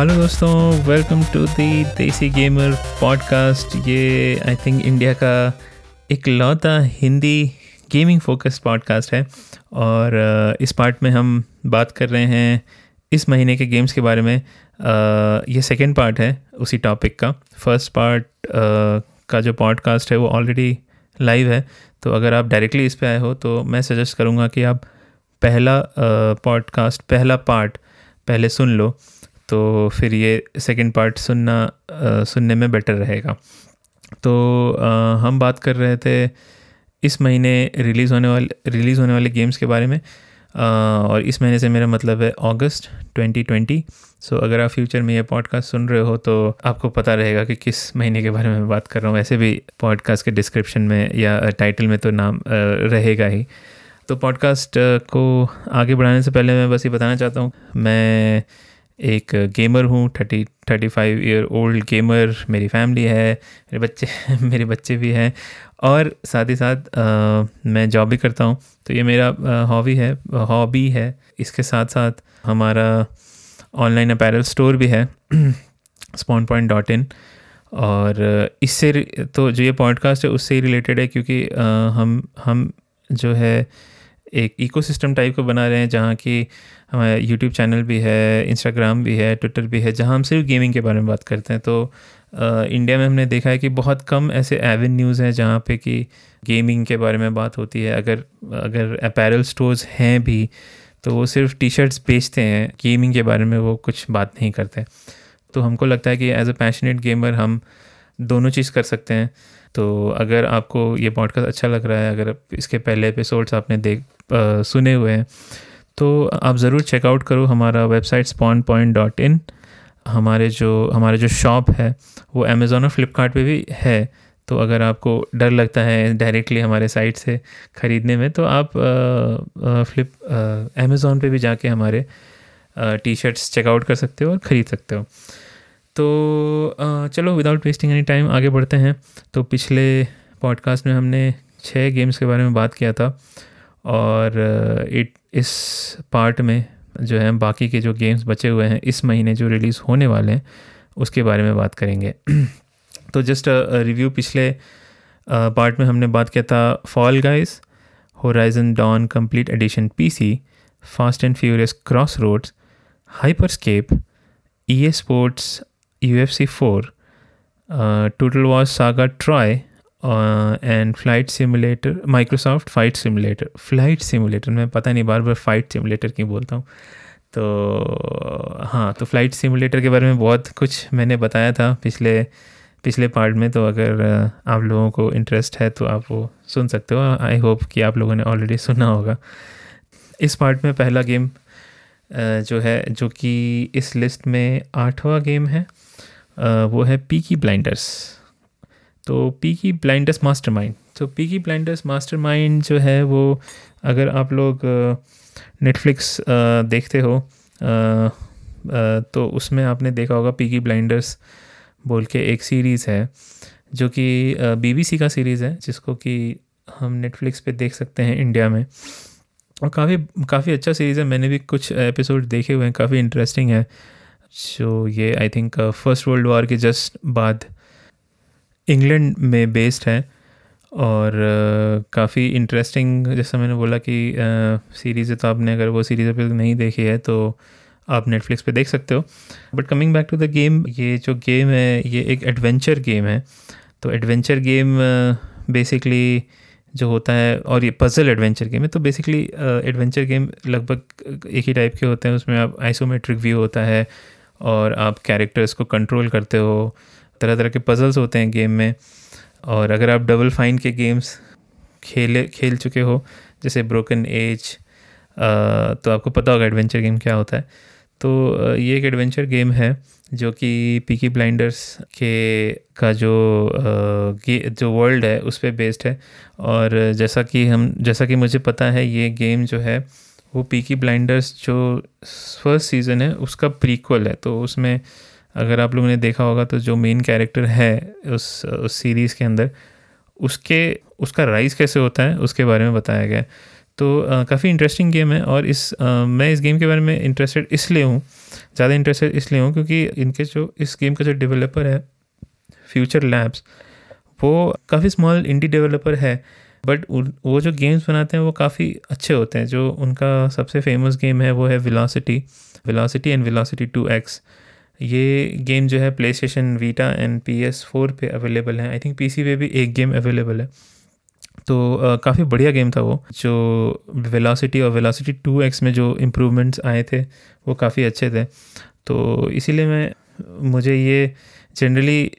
Hello दोस्तों welcome to the desi gamer podcast ये I think India का एक लौता हिंदी गेमिंग फोकस पॉडकास्ट है। और uh, इस पार्ट में हम बात कर रहे हैं इस महीने के गेम्स के बारे में। Uh, ये सेकेंड पार्ट है उसी टॉपिक का। फ़र्स्ट पार्ट uh, का जो पॉडकास्ट है वो ऑलरेडी लाइव है। तो अगर आप डायरेक्टली इस पे आए हो तो मैं सजेस्ट करूँगा कि आप पहला पॉडकास्ट पहला पार्ट पहले सुन लो। तो फिर ये सेकंड पार्ट सुनना आ, सुनने में बेटर रहेगा। तो आ, हम बात कर रहे थे इस महीने रिलीज़ होने वाले रिलीज़ होने वाले गेम्स के बारे में। आ, और इस महीने से मेरा मतलब है अगस्त 2020 सो अगर आप फ्यूचर में ये पॉडकास्ट सुन रहे हो तो आपको पता रहेगा कि किस महीने के बारे में बात कर रहा हूँ। वैसे भी पॉडकास्ट के डिस्क्रिप्शन में या टाइटल में तो नाम रहेगा ही। तो पॉडकास्ट को आगे बढ़ाने से पहले मैं बस ये बताना चाहता हूँ। मैं एक गेमर हूँ thirty thirty five year old gamer मेरी फैमिली है मेरे बच्चे मेरे बच्चे भी हैं। और साथ ही साथ आ, मैं जॉब भी करता हूँ तो ये मेरा हॉबी है हॉबी है। इसके साथ साथ हमारा ऑनलाइन अपैरल स्टोर भी है स्पॉन पॉइंट डॉट इन और इससे तो जो ये पॉडकास्ट है उससे ही रिलेटेड है क्योंकि आ, हम हम जो है एक इकोसिस्टम टाइप को बना रहे हैं जहाँ की हमारा यूट्यूब चैनल भी है इंस्टाग्राम भी है ट्विटर भी है जहाँ हम सिर्फ़ गेमिंग के बारे में बात करते हैं। तो इंडिया में हमने देखा है कि बहुत कम ऐसे एवन न्यूज़ हैं जहाँ पे कि गेमिंग के बारे में बात होती है। अगर अगर अपैरल स्टोर्स हैं भी तो वो सिर्फ़ टी शर्ट्स बेचते हैं गेमिंग के बारे में वो कुछ बात नहीं करते। तो हमको लगता है कि एज अ पैशनेट गेमर हम दोनों चीज़ कर सकते हैं। तो अगर आपको ये पॉडकास्ट अच्छा लग रहा है अगर इसके पहले एपिसोड्स आपने देख आ, सुने हुए हैं तो आप ज़रूर चेकआउट करो हमारा website spawn point dot in हमारे जो हमारे जो शॉप है वो अमेज़ोन और फ्लिपकार्ट पे भी है। तो अगर आपको डर लगता है डायरेक्टली हमारे साइट से ख़रीदने में तो आप फ्लिप अमेज़ोन पे भी जाके हमारे टी शर्ट्स चेकआउट कर सकते हो और ख़रीद सकते हो। तो आ, चलो विदाउट वेस्टिंग एनी टाइम आगे बढ़ते हैं। तो पिछले पॉडकास्ट में हमने छः गेम्स के बारे में बात किया था और इट इस पार्ट में जो है, बाकी के जो गेम्स बचे हुए हैं, इस महीने जो रिलीज़ होने वाले हैं, उसके बारे में बात करेंगे। तो जस्ट रिव्यू पिछले पार्ट में हमने बात किया था Fall Guys Horizon Dawn complete edition PC Fast and Furious Crossroads Hyperscape E A Sports U F C four Total War Saga Troy and Flight Simulator Microsoft fight simulator flight simulator मैं पता नहीं बार बार fight simulator क्यों बोलता हूँ। तो हाँ तो flight simulator के बारे में बहुत कुछ मैंने बताया था पिछले पिछले पार्ट में तो अगर आप लोगों को इंटरेस्ट है तो आप वो सुन सकते हो। आई होप कि आप लोगों ने ऑलरेडी सुना होगा। इस पार्ट में पहला गेम जो है, जो कि इस लिस्ट में आठवां गेम है वो है पीकी ब्लाइंडर्स तो Peaky Blinders master mind तो Peaky Blinders mastermind जो है वो अगर आप लोग नेटफ्लिक्स देखते हो तो उसमें आपने देखा होगा पी की ब्लाइंडर्स बोल के एक सीरीज़ है, जो कि बीबीसी का सीरीज़ है, जिसको कि हम नेटफ्लिक्स पे देख सकते हैं इंडिया में। और काफ़ी काफ़ी अच्छा सीरीज़ है, मैंने भी कुछ एपिसोड देखे हुए हैं, काफ़ी इंटरेस्टिंग है। जो ये I think first world war के जस्ट बाद इंग्लैंड में बेस्ड है और काफ़ी इंटरेस्टिंग जैसा मैंने बोला कि सीरीज़ है तो आपने अगर वो सीरीज़ अभी नहीं देखी है तो आप नेटफ्लिक्स पे देख सकते हो। But coming back to the game ये जो गेम है, ये एक एडवेंचर गेम है। तो एडवेंचर गेम बेसिकली जो होता है और ये पजल एडवेंचर गेम है तो बेसिकली एडवेंचर गेम लगभग एक ही टाइप के होते हैं। उसमें आप आइसोमेट्रिक व्यू होता है और आप कैरेक्टर्स को कंट्रोल करते हो। तरह तरह के पजल्स होते हैं गेम में। और अगर आप डबल फाइन के गेम्स खेले, खेल चुके हो, जैसे ब्रोकन एज तो आपको पता होगा एडवेंचर गेम क्या होता है। तो ये एक एडवेंचर गेम है, जो कि पीकी ब्लाइंडर्स के, का जो जो वर्ल्ड है, उस पर बेस्ड है। और जैसा कि हम, जैसा कि मुझे पता है, ये गेम जो है, वो पीकी ब्लाइंडर्स जो फ़र्स्ट सीज़न है, उसका प्रीक्वल है तो उसमें अगर आप लोगों ने देखा होगा तो जो मेन कैरेक्टर है उस उस सीरीज़ के अंदर उसके उसका राइज कैसे होता है उसके बारे में बताया गया तो काफ़ी इंटरेस्टिंग गेम है और इस आ, मैं इस गेम के बारे में इंटरेस्टेड इसलिए हूँ ज़्यादा इंटरेस्टेड इसलिए हूँ क्योंकि इनके जो इस गेम का जो डेवलपर है फ्यूचर लैब्स वो काफ़ी स्मॉल इंडी डेवलपर है बट वो जो गेम्स बनाते हैं वो काफ़ी अच्छे होते हैं। जो उनका सबसे फ़ेमस गेम है वो है Velocity Velocity and Velocity two X ये गेम जो है PlayStation Vita and P S four पर अवेलेबल है. आई थिंक पी सी पे भी एक गेम अवेलेबल है. तो काफ़ी बढ़िया गेम था वो. जो वेलोसिटी और वेलोसिटी टू एक्स में जो इम्प्रूवमेंट्स आए थे, वो काफ़ी अच्छे थे. तो इसीलिए मैं, मुझे ये जनरली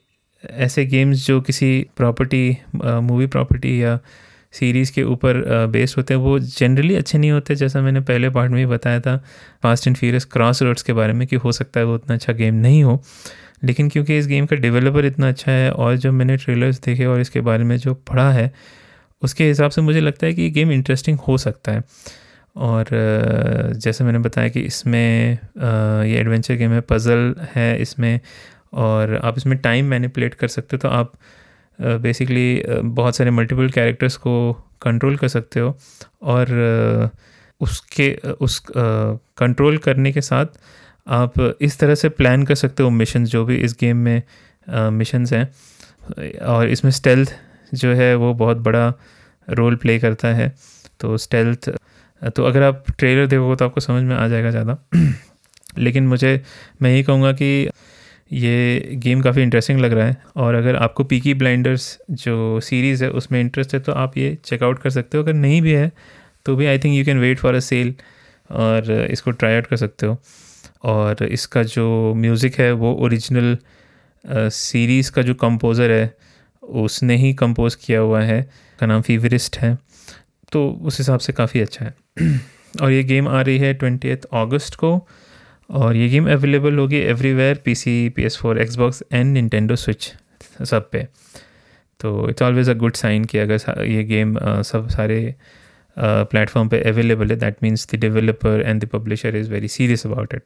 ऐसे गेम्स जो किसी प्रॉपर्टी मूवी प्रॉपर्टी या सीरीज़ के ऊपर बेस्ड होते हैं, वो जनरली अच्छे नहीं होते, जैसा मैंने पहले पार्ट में ही बताया था Fast and Furious Crossroads के बारे में, कि हो सकता है वो उतना अच्छा गेम नहीं हो। लेकिन क्योंकि इस गेम का डेवलपर इतना अच्छा है, और जब मैंने ट्रेलर्स देखे और इसके बारे में जो पढ़ा है, उसके हिसाब से मुझे लगता है कि ये गेम इंटरेस्टिंग हो सकता है। और जैसे मैंने बताया कि इसमें ये एडवेंचर गेम है पज़ल है इसमें, और आप इसमें टाइम मैनिपुलेट कर सकते हो तो आप बेसिकली बहुत सारे मल्टीपल कैरेक्टर्स को कंट्रोल कर सकते हो और उसके, उस कंट्रोल करने के साथ आप इस तरह से प्लान कर सकते हो मिशन जो भी इस गेम में मिशंस हैं। और इसमें स्टेल्थ जो है वो बहुत बड़ा रोल प्ले करता है। तो स्टेल्थ तो अगर आप ट्रेलर देखोगे तो आपको समझ में आ जाएगा ज़्यादा। लेकिन मुझे, मैं यही कहूँगा कि ये गेम काफ़ी इंटरेस्टिंग लग रहा है। और अगर आपको पीकी ब्लाइंडर्स जो सीरीज़ है, उसमें इंटरेस्ट है तो आप ये चेकआउट कर सकते हो। अगर नहीं भी है तो भी I think you can wait for a sale और इसको ट्राई आउट कर सकते हो। और इसका जो म्यूज़िक है, वो ओरिजिनल सीरीज़ का जो कंपोज़र है, उसने ही कंपोज किया हुआ है। का नाम फीवरिस्ट है। तो उस हिसाब से काफ़ी अच्छा है। और ये गेम आ रही है ट्वेंटी अगस्त को। और ये गेम अवेलेबल होगी everywhere P C P S four Xbox and Nintendo Switch सब पे। तो it's always a good sign कि अगर ये गेम सब सारे प्लेटफॉर्म पे अवेलेबल है that means the developer and the publisher is very serious about it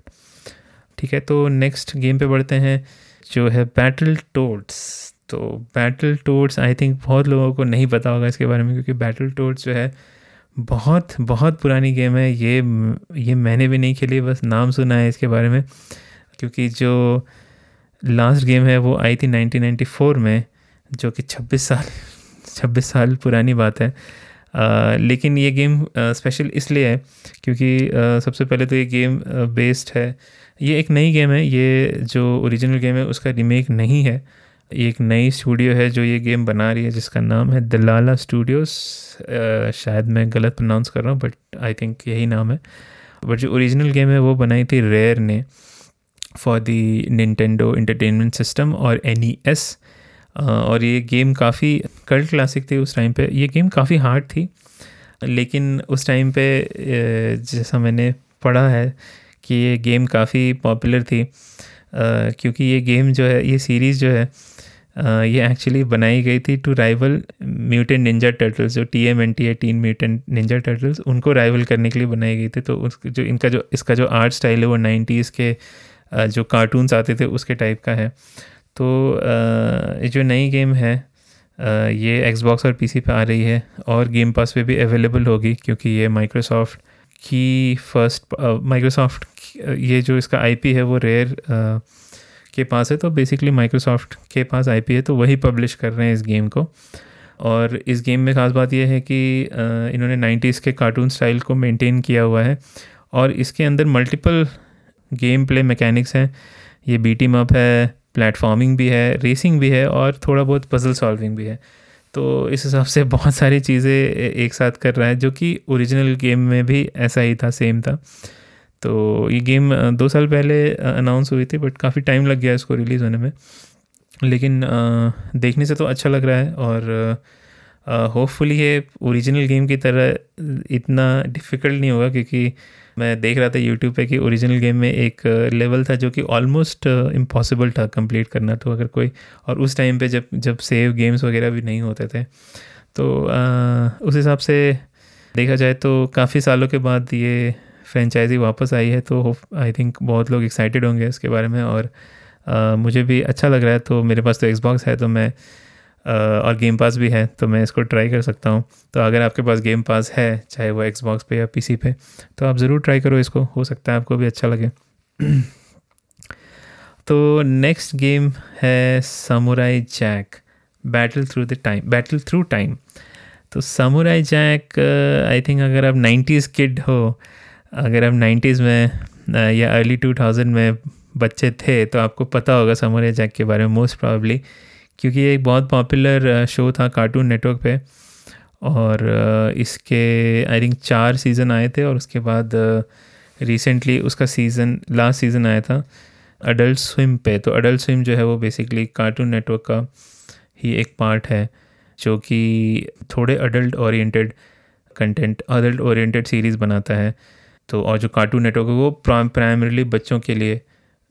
ठीक है तो नेक्स्ट गेम पे बढ़ते हैं, जो है बैटल टोड्स तो बैटल टोड्स आई थिंक बहुत लोगों को नहीं पता होगा इसके बारे में, क्योंकि बैटल टोड्स जो है बहुत बहुत पुरानी गेम है। ये ये मैंने भी नहीं खेली बस नाम सुना है इसके बारे में। क्योंकि जो लास्ट गेम है वो आई थी 1994 में जो कि 26 साल 26 साल पुरानी बात है। आ, लेकिन ये गेम स्पेशल इसलिए है क्योंकि आ, सबसे पहले तो ये गेम बेस्ड है। ये एक नई गेम है। ये जो ओरिजिनल गेम है उसका रीमेक नहीं है। एक नई स्टूडियो है जो ये गेम बना रही है, जिसका नाम है दलाला स्टूडियोज़ शायद मैं गलत प्रोनाउंस कर रहा हूँ बट आई थिंक यही नाम है। बट जो ओरिजिनल गेम है, वो बनाई थी रेयर ने for the Nintendo Entertainment System और एन e और ये गेम काफ़ी कल्ट क्लासिक थी उस टाइम पे। ये गेम काफ़ी हार्ड थी, लेकिन उस टाइम पे जैसा मैंने पढ़ा है कि ये गेम काफ़ी पॉपुलर थी। क्योंकि ये गेम जो है, ये सीरीज़ जो है ये एक्चुअली बनाई गई थी to rival Mutant Ninja Turtles जो टी एम एन टी है टीन म्यूटेंट निंजा टर्टल्स उनको राइवल करने के लिए बनाई गई थी। तो उस, जो इनका जो, इसका जो आर्ट स्टाइल है वो नाइन्टीज़ के जो कार्टून्स आते थे, उसके टाइप का है। तो ये जो नई गेम है ये एक्सबॉक्स और पीसी पे आ रही है और गेम पास पे भी अवेलेबल होगी, क्योंकि ये माइक्रोसॉफ्ट की फ़र्स्ट माइक्रोसॉफ्ट ये जो इसका आईपी है वो रेयर के पास है तो बेसिकली माइक्रोसॉफ्ट के पास आईपी है तो वही पब्लिश कर रहे हैं इस गेम को। और इस गेम में ख़ास बात यह है कि इन्होंने नाइन्टीज़ के कार्टून स्टाइल को मेंटेन किया हुआ है। और इसके अंदर मल्टीपल गेम प्ले मैकेनिक्स हैं। ये बीटी मप है प्लेटफॉर्मिंग भी है रेसिंग भी है, और थोड़ा बहुत पजल सॉल्विंग भी है। तो इस हिसाब से बहुत सारी चीज़ें एक साथ कर रहा है, जो कि ओरिजिनल गेम में भी ऐसा ही था सेम था। तो ये गेम दो साल पहले अनाउंस हुई थी बट काफ़ी टाइम लग गया इसको रिलीज़ होने में। लेकिन देखने से तो अच्छा लग रहा है और होपफुली ये ओरिजिनल गेम की तरह इतना डिफ़िकल्ट नहीं होगा, क्योंकि मैं देख रहा था यूट्यूब पे कि ओरिजिनल गेम में एक लेवल था जो कि ऑलमोस्ट इम्पॉसिबल था कंप्लीट करना। तो अगर कोई और उस टाइम पे जब जब सेव गेम्स वगैरह भी नहीं होते थे तो आ, उस हिसाब से देखा जाए तो काफ़ी सालों के बाद ये फ्रेंचाइजी वापस आई है तो आई थिंक बहुत लोग एक्साइटेड होंगे इसके बारे में। और आ, मुझे भी अच्छा लग रहा है तो मेरे पास तो एक्सबॉक्स है तो मैं और गेम पास भी है तो मैं इसको ट्राई कर सकता हूँ। तो अगर आपके पास गेम पास है चाहे वो एक्सबॉक्स पे या पीसी पे तो आप ज़रूर ट्राई करो इसको हो सकता है आपको भी अच्छा लगे। तो नेक्स्ट गेम है Samurai Jack Battle Through the Time Battle Through Time तो समुराई जैक आई थिंक अगर आप नाइन्टीज़ किड हो अगर आप नाइन्टीज़ में uh, या अर्ली टू थाउज़ेंड में बच्चे थे तो आपको पता होगा समुराई जैक के बारे में मोस्ट प्रॉब्ली क्योंकि ये एक बहुत पॉपुलर शो था कार्टून नेटवर्क पे और इसके आई थिंक चार सीज़न आए थे और उसके बाद रिसेंटली उसका सीज़न लास्ट सीज़न आया था अडल्ट स्विम पे। तो अडल्ट स्विम जो है वो बेसिकली कार्टून नेटवर्क का ही एक पार्ट है जो कि थोड़े adult oriented content adult oriented series बनाता है। तो और जो कार्टून नेटवर्क है वो प्राइमरीली बच्चों के लिए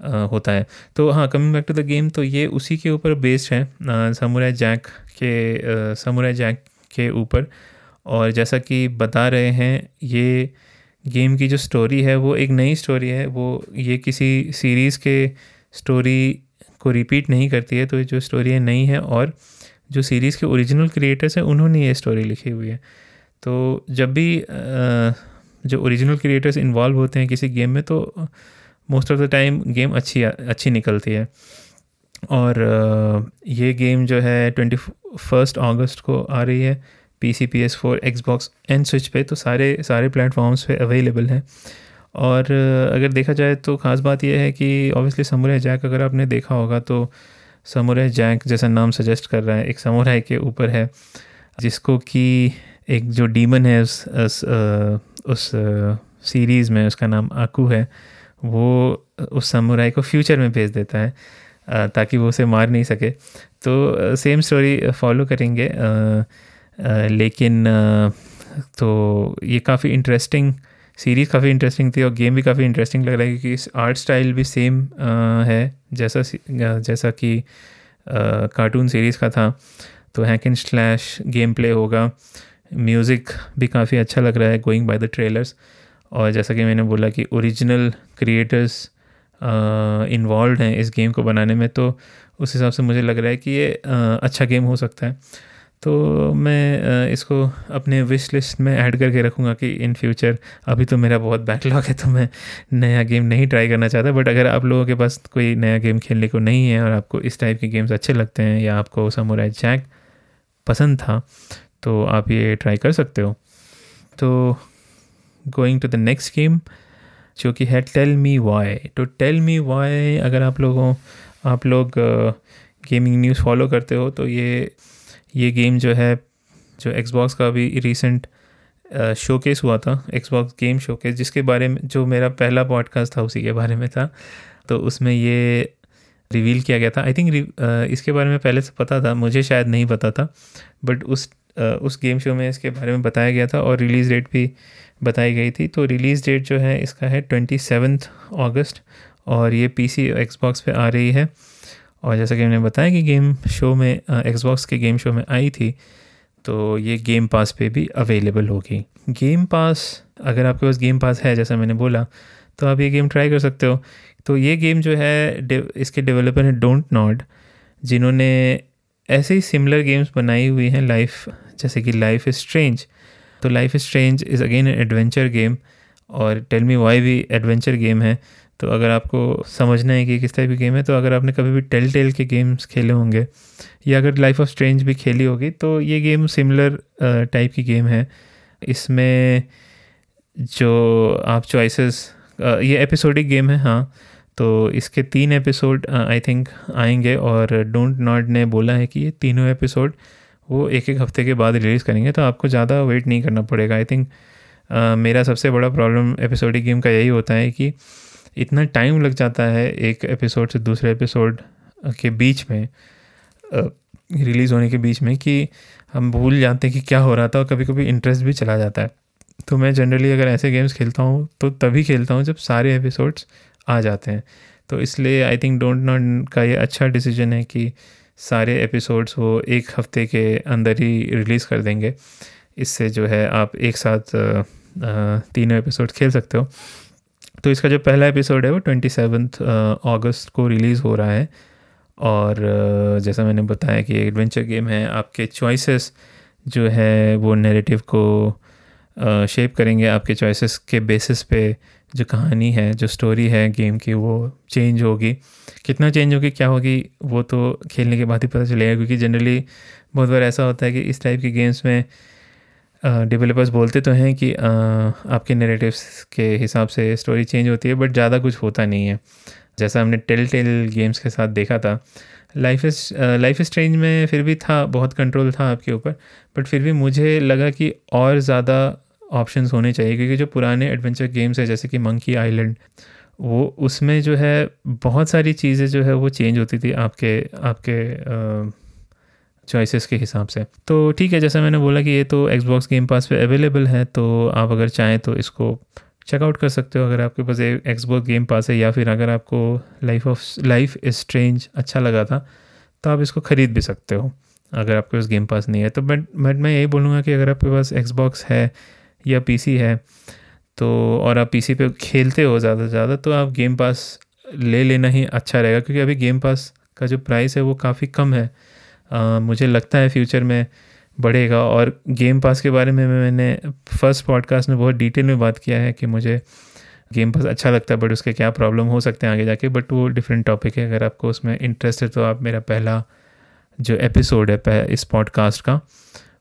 होता है। तो हाँ coming back to the game तो ये उसी के ऊपर बेस्ड है समुराई जैक के समुराई जैक के ऊपर। और जैसा कि बता रहे हैं, ये गेम की जो स्टोरी है, वो एक नई स्टोरी है। वो, ये किसी सीरीज़ के स्टोरी को रिपीट नहीं करती है तो जो स्टोरी है, नई है। और जो सीरीज़ के ओरिजिनल क्रिएटर्स हैं, उन्होंने ये स्टोरी लिखी हुई है। तो जब भी जो ओरिजिनल क्रिएटर्स इन्वॉल्व होते हैं किसी गेम में तो most of the time game अच्छी अच्छी निकलती है। और ये गेम जो है ट्वेंटी फ़र्स्ट अगस्त को आ रही है P C P S four Xbox and Switch पे तो सारे सारे प्लेटफॉर्म्स पे अवेलेबल है। और अगर देखा जाए तो ख़ास बात यह है कि ऑब्वियसली समोराई जैक अगर आपने देखा होगा तो समोराई जैक जैसा नाम सजेस्ट कर रहा है एक समोराई के ऊपर है जिसको कि एक जो डीमन है उस उस, उस सीरीज़ में उसका नाम आकू है। वो उस समुराई को फ्यूचर में भेज देता है ताकि वो उसे मार नहीं सके। तो सेम स्टोरी फॉलो करेंगे। लेकिन तो ये काफ़ी इंटरेस्टिंग सीरीज़ काफ़ी इंटरेस्टिंग थी और गेम भी काफ़ी इंटरेस्टिंग लग रहा है क्योंकि आर्ट स्टाइल भी सेम है, जैसा जैसा कि कार्टून सीरीज़ का था। तो hack and slash game play होगा। म्यूज़िक भी काफ़ी अच्छा लग रहा है गोइंग बाय द ट्रेलर्स और जैसा कि मैंने बोला कि ओरिजिनल क्रिएटर्स इन्वॉल्व हैं इस गेम को बनाने में तो उस हिसाब से मुझे लग रहा है कि ये अच्छा गेम हो सकता है। तो मैं इसको अपने विश लिस्ट में ऐड करके रखूँगा कि इन फ्यूचर अभी तो मेरा बहुत बैकलॉग है तो मैं नया गेम नहीं ट्राई करना चाहता। बट अगर आप लोगों के पास कोई नया गेम खेलने को नहीं है और आपको इस टाइप के गेम्स अच्छे लगते हैं या आपको समुराई जैक पसंद था तो आप ये ट्राई कर सकते हो। तो going to the next game जो कि है टेल मी वाई तो टेल मी वाई अगर आप लोगों, आप लोग गेमिंग न्यूज़ फॉलो करते हो तो ये ये गेम जो है, जो एक्सबॉक्स का अभी रिसेंट शोकेस हुआ था एक्सबॉक्स गेम शोकेस जिसके बारे में, जो मेरा पहला पॉडकास्ट था उसी के बारे में था तो उसमें ये रिवील किया गया था। आई थिंक इसके बारे में पहले से पता था, मुझे शायद नहीं पता था बट उस उस गेम शो में इसके बारे में बताया गया था और रिलीज़ डेट भी बताई गई थी। तो रिलीज़ डेट जो है, इसका है ट्वेंटी सेवन्थ अगस्त और ये पी सी एक्सबॉक्स पर आ रही है। और जैसा कि मैंने बताया कि गेम शो में एक्सबॉक्स के गेम शो में आई थी तो ये गेम पास पे भी अवेलेबल होगी। गेम पास अगर आपके पास गेम पास है, जैसा मैंने बोला तो आप ये गेम ट्राई कर सकते हो। तो ये गेम जो है इसके डेवलपर हैं डोंट नॉट जिन्होंने ऐसे ही सिमिलर गेम्स बनाई हुई हैं लाइफ जैसे कि लाइफ इज़ स्ट्रेंज तो Life Strange is again an adventure game और टेल मी वाई भी एडवेंचर गेम है। तो अगर आपको समझना है कि किस टाइप की गेम है तो अगर आपने कभी भी टेल टेल के गेम्स खेले होंगे या अगर लाइफ ऑफ़ स्ट्रेंज भी खेली होगी तो ये गेम सिमिलर टाइप की गेम है। इसमें जो आप चॉइसेस ये एपिसोडिक गेम है हाँ। तो इसके तीन एपिसोड आई थिंक आएँगे और डोंट नॉट ने बोला है कि ये तीनों एपिसोड वो एक एक हफ़्ते के बाद रिलीज़ करेंगे तो आपको ज़्यादा वेट नहीं करना पड़ेगा। आई थिंक मेरा सबसे बड़ा प्रॉब्लम एपिसोडिक गेम का यही होता है कि इतना टाइम लग जाता है एक एपिसोड से दूसरे एपिसोड के बीच में रिलीज़ होने के बीच में कि हम भूल जाते हैं कि क्या हो रहा था और कभी कभी इंटरेस्ट भी चला जाता है। तो मैं जनरली अगर ऐसे गेम्स खेलता हूँ तो तभी खेलता हूँ जब सारे एपिसोड्स आ जाते हैं। तो इसलिए आई थिंक डोंट नॉट का ये अच्छा डिसीज़न है कि सारे एपिसोड्स वो एक हफ़्ते के अंदर ही रिलीज़ कर देंगे। इससे जो है आप एक साथ तीनों एपिसोड खेल सकते हो। तो इसका जो पहला एपिसोड है वो ट्वेंटी सेवन्थ अगस्त को रिलीज़ हो रहा है। और जैसा मैंने बताया कि एडवेंचर गेम है, आपके चॉइसेस जो है वो नैरेटिव को शेप करेंगे, आपके चॉइसेस के बेसिस पे जो कहानी है जो स्टोरी है गेम की वो चेंज होगी। कितना चेंज होगी क्या होगी वो तो खेलने के बाद ही पता चलेगा क्योंकि जनरली बहुत बार ऐसा होता है कि इस टाइप के गेम्स में डेवलपर्स बोलते तो हैं कि आ, आपके नेरेटिव्स के हिसाब से स्टोरी चेंज होती है बट ज़्यादा कुछ होता नहीं है। जैसा हमने टेल टेल गेम्स के साथ देखा था लाइफ इस लाइफ स्ट्रेंज में फिर भी था बहुत कंट्रोल था आपके ऊपर बट फिर भी मुझे लगा कि और ज़्यादा ऑप्शंस होने चाहिए, क्योंकि जो पुराने एडवेंचर गेम्स है, जैसे कि मंकी आइलैंड वो उसमें जो है बहुत सारी चीज़ें जो है वो चेंज होती थी आपके आपके चॉइसेस के हिसाब से। तो ठीक है, जैसा मैंने बोला कि ये तो एक्सबॉक्स गेम पास पे अवेलेबल है तो आप अगर चाहें तो इसको चेकआउट कर सकते हो। अगर आपके पास एक्सबॉक्स गेम पास है, या फिर अगर आपको लाइफ ऑफ़ लाइफ स्ट्रेंज अच्छा लगा था तो आप इसको ख़रीद भी सकते हो, अगर आपके पास गेम पास नहीं है। तो बट बट मैं यही बोलूँगा कि अगर आपके पास एक्सबॉक्स है या पीसी है तो और आप पीसी पे खेलते हो ज़्यादा से ज़्यादा तो आप गेम पास ले लेना ही अच्छा रहेगा क्योंकि अभी गेम पास का जो प्राइस है वो काफ़ी कम है। आ, मुझे लगता है फ्यूचर में बढ़ेगा और गेम पास के बारे में मैंने फ़र्स्ट पॉडकास्ट में बहुत डिटेल में बात किया है कि मुझे गेम पास अच्छा लगता है बट उसके क्या प्रॉब्लम हो सकते हैं आगे जाके बट वो डिफरेंट टॉपिक है। अगर आपको उसमें इंटरेस्ट है तो आप मेरा पहला जो एपिसोड है इस पॉडकास्ट का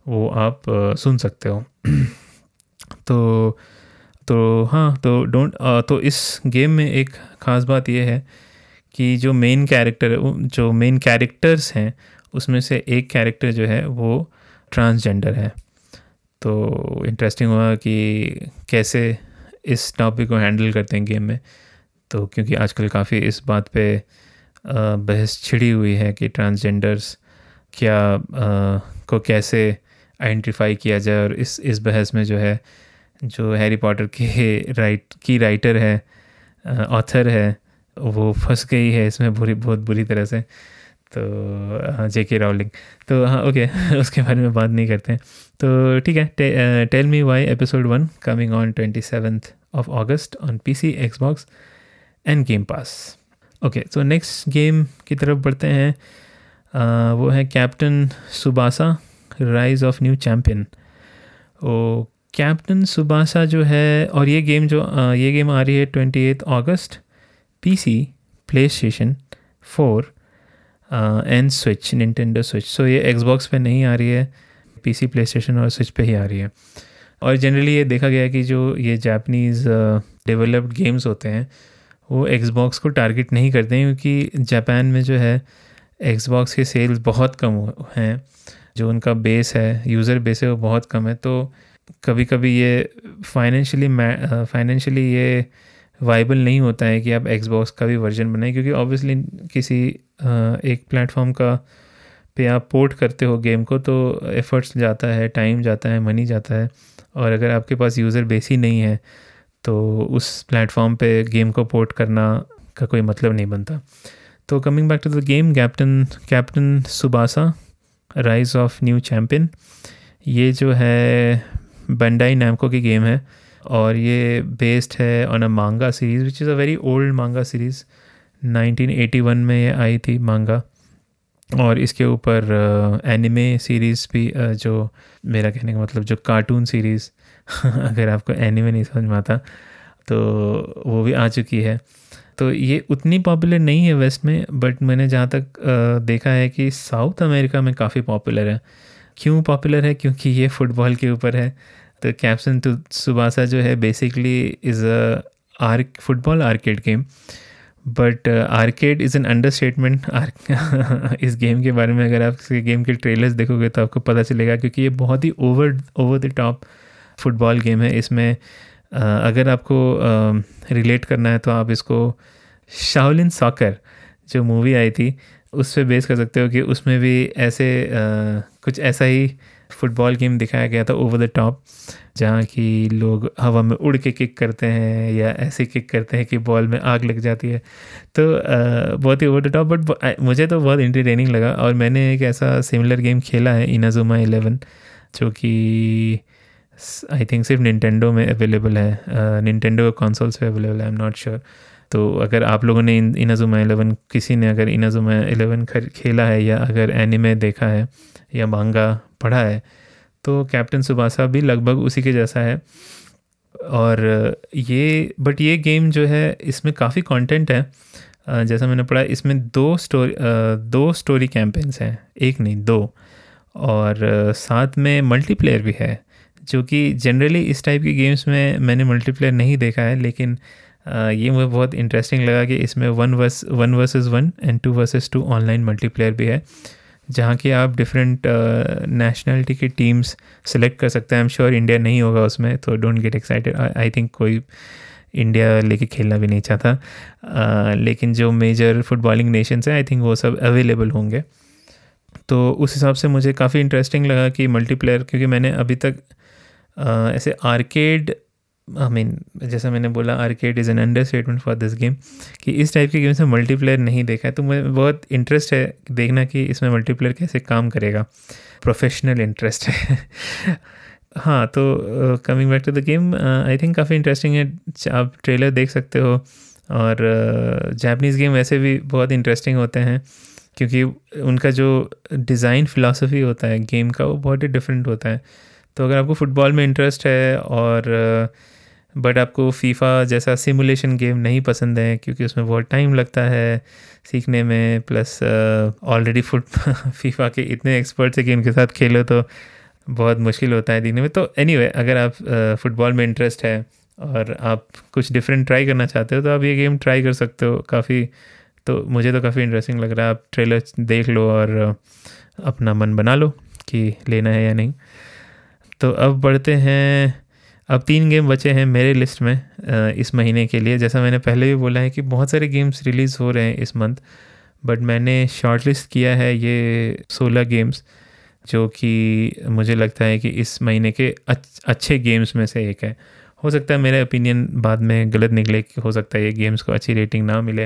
वो आप सुन सकते हो। तो तो हाँ तो डोंट तो इस गेम में एक ख़ास बात यह है कि जो मेन कैरेक्टर जो मेन कैरेक्टर्स हैं उसमें से एक कैरेक्टर जो है वो ट्रांसजेंडर है। तो इंटरेस्टिंग हुआ कि कैसे इस टॉपिक को हैंडल करते हैं गेम में। तो क्योंकि आजकल काफ़ी इस बात पे बहस छिड़ी हुई है कि ट्रांसजेंडर्स क्या आ, को कैसे आइडेंटिफाई किया जाए और इस इस बहस में जो है जो हैरी पॉटर के राइट की राइटर है ऑथर है वो फंस गई है इसमें बुरी बहुत बुरी तरह से। तो जे के रावलिंग तो हाँ ओके उसके बारे में बात नहीं करते हैं। तो ठीक है Tell Me Why episode one coming on twenty seventh of August on P C Xbox and Game Pass okay तो नेक्स्ट गेम की तरफ़ बढ़ते हैं। Uh, वो है Captain Tsubasa Rise of New Champion oh Captain Tsubasa जो है और ये गेम जो ये गेम आ रही है twenty eighth August P C PlayStation four and Switch Nintendo Switch so ये एक्सबॉक्स पे नहीं आ रही है पी सी प्ले स्टेशन और स्विच पे ही आ रही है। और जनरली ये देखा गया है कि जो ये जापनीज़ डेवलप्ड गेम्स होते हैं, वो एक्सबॉक्स को टारगेट नहीं करते हैं क्योंकि जापान में जो है एक्सबॉक्स के सेल्स बहुत कम हैं जो उनका बेस है यूज़र बेस है, वो बहुत कम है। तो कभी कभी ये फाइनेंशियली फाइनेंशियली ये वाइबल नहीं होता है कि आप एक्सबॉक्स का भी वर्जन बनाएँ, क्योंकि ऑब्वियसली किसी एक प्लेटफॉर्म का पे आप पोर्ट करते हो गेम को तो एफर्ट्स जाता है टाइम जाता है मनी जाता है, और अगर आपके पास यूज़र बेस ही नहीं है तो उस प्लेटफॉर्म पे गेम को पोर्ट करना का कोई मतलब नहीं बनता। तो coming back to the game Captain Captain Tsubasa Rise of New Champion ये जो है बंडाई नैमको की गेम है और ये बेस्ड है on a manga series which is a very old manga series 1981 में ये आई थी मांगा और इसके ऊपर एनिमे सीरीज़ भी जो मेरा कहने का मतलब जो कार्टून सीरीज़ अगर आपको एनिमे नहीं समझ में आता तो वो भी आ चुकी है। तो ये उतनी पॉपुलर नहीं है वेस्ट में बट मैंने जहाँ तक देखा है कि साउथ अमेरिका में काफ़ी पॉपुलर है। क्यों पॉपुलर है? क्योंकि ये फुटबॉल के ऊपर है। तो कैप्सन तो सुबासा जो है basically is a arc football arcade game but arcade is an understatement इस गेम के बारे में अगर आप इस गेम के ट्रेलर्स देखोगे तो आपको पता चलेगा क्योंकि ये बहुत ही over over the top football game है। इसमें uh, अगर आपको रिलेट uh, करना है तो आप इसको शाओलिन सॉकर जो मूवी आई थी उस पर बेस कर सकते हो कि उसमें भी ऐसे uh, कुछ ऐसा ही फुटबॉल गेम दिखाया गया था ओवर द टॉप जहाँ की लोग हवा में उड़ के किक करते हैं या ऐसे किक करते हैं कि बॉल में आग लग जाती है। तो uh, बहुत ही ओवर द टॉप बट मुझे तो बहुत इंटरटेनिंग लगा और मैंने एक ऐसा सिमिलर गेम खेला है इनाजुमा एलेवन जो कि आई थिंक सिर्फ़ निन्टेंडो में अवेलेबल है। निन्टेंडो कॉन्सोल्स पे अवेलेबल है आई एम नॉट श्योर तो अगर आप लोगों ने इन इनाजुमा एलेवन किसी ने अगर इनाजुमा एलेवन खेला है या अगर एनिमे देखा है या मांगा पढ़ा है तो कैप्टन सुबासा भी लगभग उसी के जैसा है। और ये, बट ये गेम जो है, इसमें काफ़ी कंटेंट है। जैसा मैंने पढ़ा, इसमें दो स्टोरी दो स्टोरी कैंपेन्स हैं, एक नहीं, दो। और साथ में मल्टीप्लेयर भी है, जो कि जनरली इस टाइप की गेम्स में मैंने मल्टीप्लेयर नहीं देखा है, लेकिन ये मुझे बहुत इंटरेस्टिंग लगा कि इसमें one vers one versus one and two versus two online multiplayer भी है जहाँ की आप डिफरेंट नेशनलिटी की टीम्स सेलेक्ट कर सकते हैं। आई एम श्योर इंडिया नहीं होगा उसमें तो don't get excited I think कोई इंडिया लेके खेलना भी नहीं चाहता। uh, लेकिन जो मेजर फुटबॉलिंग नेशंस हैं आई थिंक वो सब अवेलेबल होंगे। तो उस हिसाब से मुझे काफ़ी इंटरेस्टिंग लगा कि मल्टीप्लेयर क्योंकि मैंने अभी तक uh, ऐसे आर्केड आई मीन जैसा मैंने बोला arcade is an understatement for this game कि इस टाइप के गेम्स में मल्टीप्लेयर नहीं देखा है तो मुझे बहुत इंटरेस्ट है देखना कि इसमें मल्टीप्लेयर कैसे काम करेगा। प्रोफेशनल इंटरेस्ट है। हाँ तो coming back to the game I think काफ़ी इंटरेस्टिंग है। आप ट्रेलर देख सकते हो और जापनीज़ uh, गेम वैसे भी बहुत इंटरेस्टिंग होते हैं क्योंकि उनका जो डिज़ाइन फ़िलासफ़ी होता है गेम का वो बहुत ही डिफरेंट होता है। तो अगर आपको फ़ुटबॉल में इंटरेस्ट है और uh, बट आपको फीफा जैसा सिमुलेशन गेम नहीं पसंद है क्योंकि उसमें बहुत टाइम लगता है सीखने में प्लस ऑलरेडी फुट फीफा के इतने एक्सपर्ट्स हैं कि उनके साथ खेलो तो बहुत मुश्किल होता है दिखने में। तो एनी anyway, अगर आप फुटबॉल में इंटरेस्ट है और आप कुछ डिफरेंट ट्राई करना चाहते हो तो आप ये गेम ट्राई कर सकते हो काफ़ी। तो मुझे तो काफ़ी इंटरेस्टिंग लग रहा है। आप ट्रेलर देख लो और अपना मन बना लो कि लेना है या नहीं। तो अब बढ़ते हैं अब तीन गेम बचे हैं मेरे लिस्ट में इस महीने के लिए। जैसा मैंने पहले भी बोला है कि बहुत सारे गेम्स रिलीज़ हो रहे हैं इस मंथ बट मैंने शॉर्ट लिस्ट किया है ये सोलह गेम्स जो कि मुझे लगता है कि इस महीने के अच्छे गेम्स में से एक है। हो सकता है मेरा ओपिनियन बाद में गलत निकले कि हो सकता है ये गेम्स को अच्छी रेटिंग ना मिले